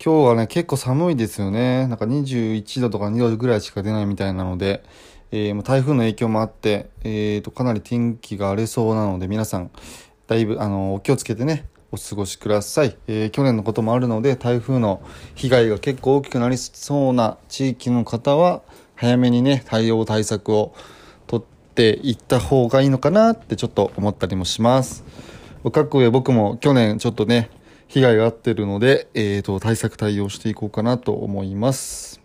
今日はね、結構寒いですよね。なんか21度とか2度ぐらいしか出ないみたいなので、えー台風の影響もあって、えーと、かなり天気が荒れそうなので、皆さん、だいぶ、あの、お気をつけてね、お過ごしください。えー去年のこともあるので、台風の被害が結構大きくなりそうな地域の方は、早めにね、対応対策を取っていった方がいいのかなってちょっと思ったりもします。各上僕も去年ちょっとね、被害があってるので、えーと、対策対応していこうかなと思います。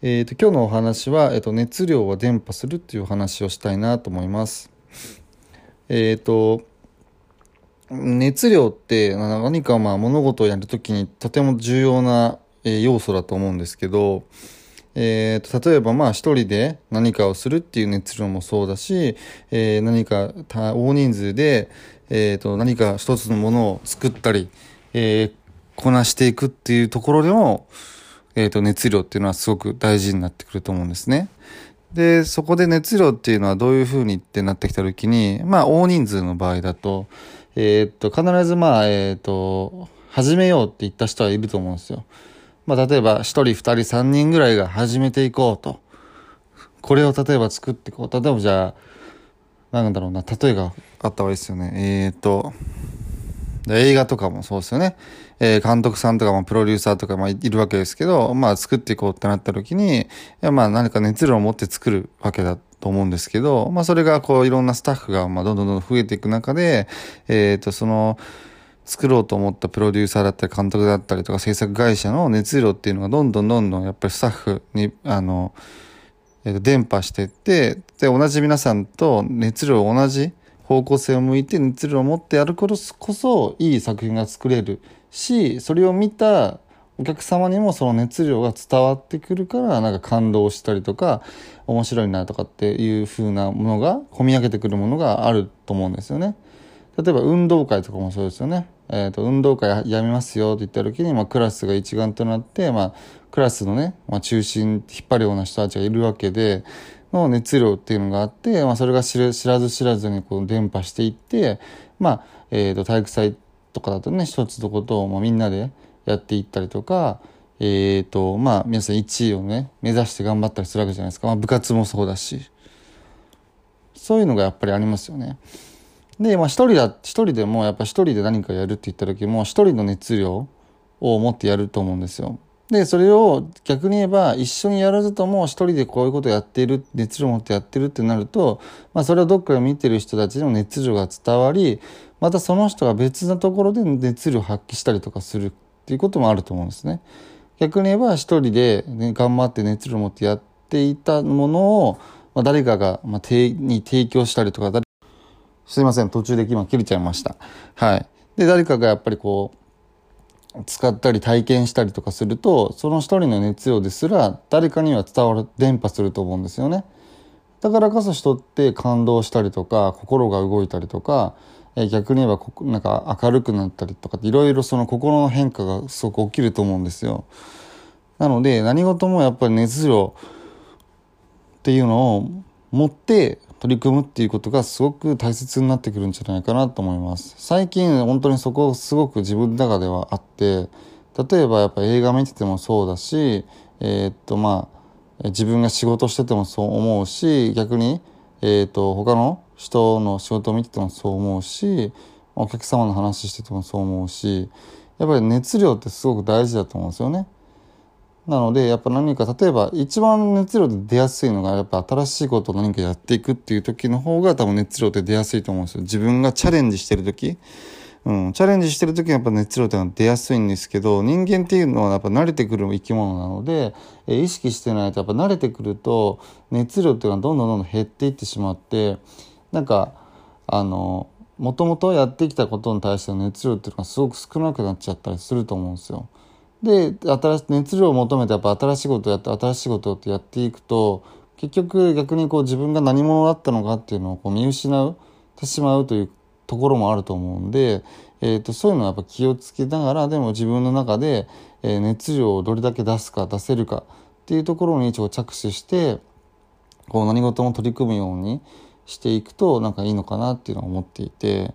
えーと、今日のお話は、えーと、熱量は伝播するっていう話をしたいなと思います。えーと、熱量って何かまあ物事をやるときにとても重要な、要素だと思うんですけど、えーと例えばまあ一人で何かをするっていう熱量もそうだし、えー何か大人数で、えーと何か一つのものを作ったり、えーこなしていくっていうところでも、えーと熱量っていうのはすごく大事になってくると思うんですね。で、そこで熱量っていうのはどういうふうにってなってきたときに、まあ大人数の場合だと、えーっと、必ずまあ、えーっと、始めようって言った人はいると思うんですよ。まあ例えば一人二人三人ぐらいが始めていこうと。これを例えば作っていこう。例えばじゃあ、なんだろうな、例えがあった方がいいですよね。えーっと、映画とかもそうですよね。えー監督さんとか、まあ、プロデューサーとか、まあ、いるわけですけど、まあ、作っていこうってなった時に、まあ、何か熱量を持って作るわけだと思うんですけど、まあ、それが、こう、いろんなスタッフが、まあ、どんどんどんどん増えていく中で、えっ、と、その、作ろうと思ったプロデューサーだったり、監督だったりとか、制作会社の熱量っていうのが、どんどんどんどん、やっぱりスタッフに、あの、伝播していって、で、同じ皆さんと熱量同じ方向性を向いて熱量を持ってやることこそいい作品が作れるし、それを見たお客様にもその熱量が伝わってくるから、なんか感動したりとか、面白いなとかっていう風なものが、込み上げてくるものがあると思うんですよね。例えば運動会とかもそうですよね。えっ、と、運動会やめますよって言った時に、まあ、クラスが一丸となって、まあ、クラスのね、まあ、中心、引っ張るような人たちがいるわけで、の熱量っていうのがあって、まあ、それが知らず知らずにこう伝播していって、まあ、えっ、と、体育祭とかだとね、一つのことを、まあ、みんなでやっていったりとか、えっ、と、まあ、皆さん1位をね、目指して頑張ったりするわけじゃないですか。まあ、部活もそうだし。そういうのがやっぱりありますよね。で、まあ一人だ、一人でもやっぱ一人で何かやるって言った時も一人の熱量を持ってやると思うんですよ。で、それを逆に言えば一緒にやらずとも一人でこういうことやっている、熱量を持ってやってるってなると、まあそれをどっかで見てる人たちにも熱量が伝わり、またその人が別なところで熱量を発揮したりとかするっていうこともあると思うんですね。逆に言えば一人で、ね、頑張って熱量を持ってやっていたものを、まあ、誰かが、まあ、に提供したりとか、すいません、途中で今切れちゃいました。はい。で、誰かがやっぱりこう、使ったり体験したりとかすると、その一人の熱量ですら誰かには伝わる、伝播すると思うんですよね。だからこそ人って感動したりとか、心が動いたりとか、え逆に言えば、なんか明るくなったりとか、いろいろその心の変化がすごく起きると思うんですよ。なので、何事もやっぱり熱量っていうのを持って取り組むっていうことがすごく大切になってくるんじゃないかなと思います。最近本当にそこすごく自分の中ではあって、例えばやっぱ映画見ててもそうだし、えーっとまあ、自分が仕事しててもそう思うし、逆に、えーっと他の人の仕事を見ててもそう思うし、お客様の話しててもそう思うし、やっぱり熱量ってすごく大事だと思うんですよね。なので、やっぱ何か、例えば一番熱量で出やすいのが、やっぱ新しいことを何かやっていくっていう時の方が多分熱量って出やすいと思うんですよ。自分がチャレンジしてる時。うん、チャレンジしてる時はやっぱ熱量ってのは出やすいんですけど、人間っていうのはやっぱ慣れてくる生き物なので、え意識してないとやっぱ慣れてくると、熱量っていうのはどんどんどんどん減っていってしまって、なんか、あの、もともとやってきたことに対しての熱量っていうのがすごく少なくなっちゃったりすると思うんですよ。で新し熱量を求めてやっぱ新しいことをやって新しいことってやっていくと結局逆にこう自分が何者だったのかっていうのをこう見失ってしまうというところもあると思うんで、えー、とそういうのはやっぱ気をつけながらでも自分の中で、え熱量をどれだけ出すか出せるかっていうところに一応着手してこう何事も取り組むようにしていくとなんかいいのかなっていうのは思っていて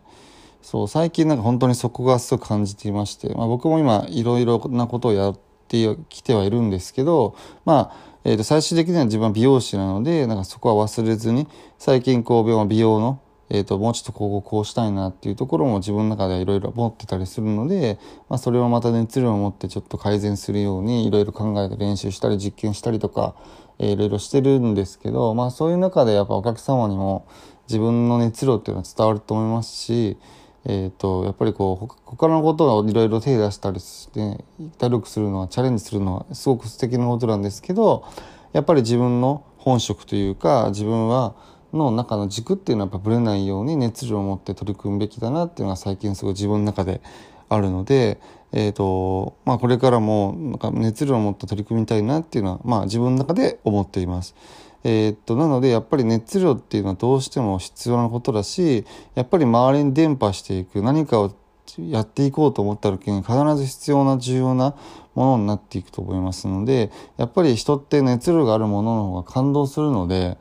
そう最近なんか本当にそこがすごく感じていまして、まあ、僕も今いろいろなことをやってきてはいるんですけどまあえー、と最終的には自分は美容師なのでなんかそこは忘れずに最近こう美容の、えー、ともうちょっとこうこうしたいなっていうところも自分の中ではいろいろ持ってたりするので、まあ、それをまた熱量を持ってちょっと改善するようにいろいろ考えて練習したり実験したりとか、いろいろしてるんですけど、まあ、そういう中でやっぱお客様にも自分の熱量っていうのは伝わると思いますしえーと、やっぱりこう他のことをいろいろ手出したりして努力するのはチャレンジするのはすごく素敵なことなんですけどやっぱり自分の本職というか自分はの中の軸っていうのはやっぱぶれないように熱量を持って取り組むべきだなっていうのが最近すごい自分の中であるので、えーとまあ、これからもなんか熱量を持って取り組みたいなっていうのは、まあ、自分の中で思っています。えー、っとなのでやっぱり熱量っていうのはどうしても必要なことだしやっぱり周りに伝播していく何かをやっていこうと思った時に必ず必要な重要なものになっていくと思いますのでやっぱり人って熱量があるものの方が感動するので、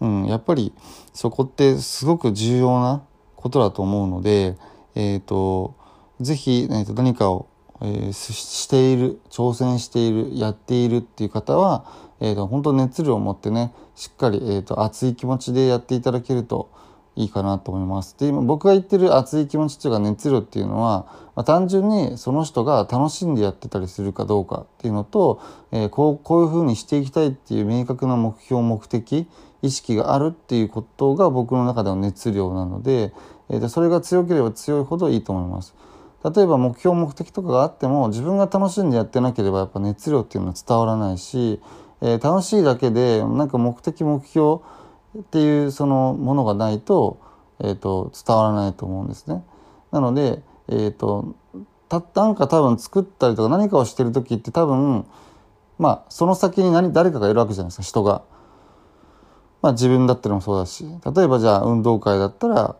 うん、やっぱりそこってすごく重要なことだと思うので、えーと、ぜひ、えー、と何かを、えー、している挑戦しているやっているっていう方はえーと、本当熱量を持ってねしっかり、えーと、熱い気持ちでやっていただけるといいかなと思います。で今僕が言ってる熱い気持ちというか熱量っていうのは、まあ、単純にその人が楽しんでやってたりするかどうかっていうのと、えー、こうこういうふうにしていきたいっていう明確な目標目的意識があるっていうことが僕の中での熱量なので、えー、とそれが強ければ強いほどいいと思います。例えば目標目的とかがあっても自分が楽しんでやってなければやっぱ熱量っていうのは伝わらないしえー、楽しいだけでなんか目的目標っていうそのものがないと,、えーと、伝わらないと思うんですね。なので、えーと、たなんか多分作ったりとか何かをしてる時って多分まあその先に何誰かがいるわけじゃないですか人が。まあ自分だってのもそうだし例えばじゃあ運動会だったら、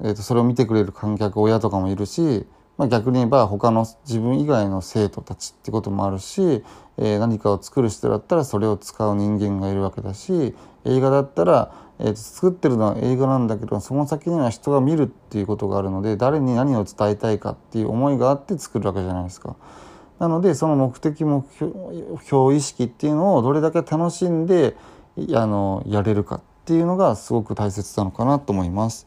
えーとそれを見てくれる観客親とかもいるしまあ、逆に言えば他の自分以外の生徒たちってこともあるし、えー、何かを作る人だったらそれを使う人間がいるわけだし映画だったら、えー、作ってるのは映画なんだけどその先には人が見るっていうことがあるので誰に何を伝えたいかっていう思いがあって作るわけじゃないですか。なのでその目的目標意識っていうのをどれだけ楽しんであのやれるかっていうのがすごく大切なのかなと思います。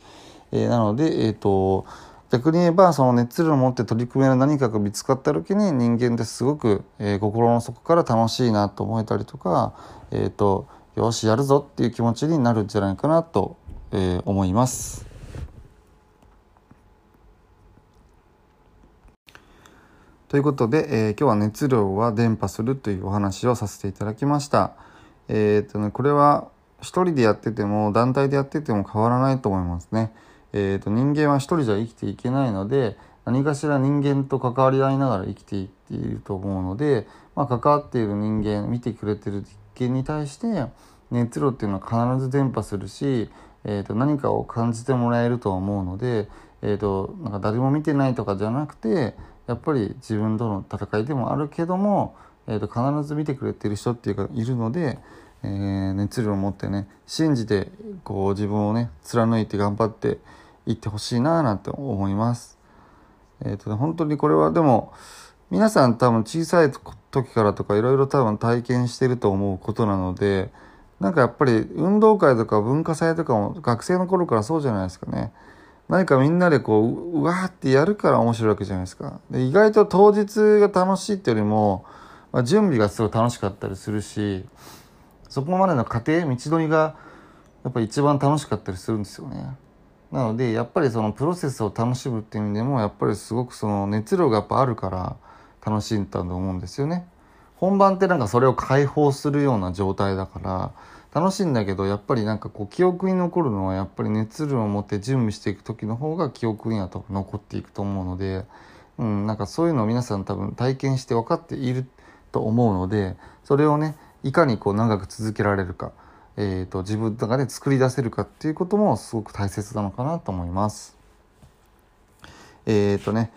えー、なので、えーと逆に言えばその熱量を持って取り組める何かが見つかった時に人間ってすごく、えー、心の底から楽しいなと思えたりとか、えーと、よしやるぞっていう気持ちになるんじゃないかなと、えー、思います。ということで、えー、今日は熱量は伝播するというお話をさせていただきました。えーとね、これは一人でやってても団体でやってても変わらないと思いますね。えーと、人間は一人じゃ生きていけないので何かしら人間と関わり合いながら生きていっていると思うので、まあ、関わっている人間見てくれてる人間に対して熱量っていうのは必ず伝播するし、えーと、何かを感じてもらえると思うので、えーと、なんか誰も見てないとかじゃなくてやっぱり自分との戦いでもあるけども、えー、と必ず見てくれてる人っていうかいるので、えー、熱量を持ってね信じてこう自分をね貫いて頑張っていってほしいななんて思います。えっ、ー、とね本当にこれはでも皆さん多分小さい時からとかいろいろ多分体験してると思うことなのでなんかやっぱり運動会とか文化祭とかも学生の頃からそうじゃないですかね。何かみんなでこううわーってやるから面白いわけじゃないですか。で意外と当日が楽しいっていうよりも、まあ、準備がすごい楽しかったりするしそこまでの過程道のりがやっぱり一番楽しかったりするんですよね。なのでやっぱりそのプロセスを楽しむっていう意味でもやっぱりすごくその熱量がやっぱあるから楽しんだと思うんですよね。本番ってなんかそれを解放するような状態だから楽しいんだけどやっぱりなんかこう記憶に残るのはやっぱり熱量を持って準備していく時の方が記憶には多分残っていくと思うので、うん、なんかそういうのを皆さん多分体験して分かっていると思うのでそれをねいかにこう長く続けられるか、えーと、自分の中で作り出せるかっていうこともすごく大切なのかなと思います。えっ、ー、とね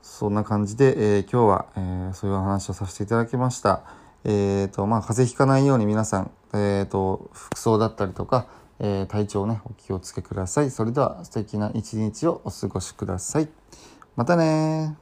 そんな感じで、えー、今日は、えー、そういう話をさせていただきました。えっ、ー、と、まあ、風邪ひかないように皆さん、えっ、と、服装だったりとか、え体調ね、お気をつけください。それでは素敵な一日をお過ごしください。またね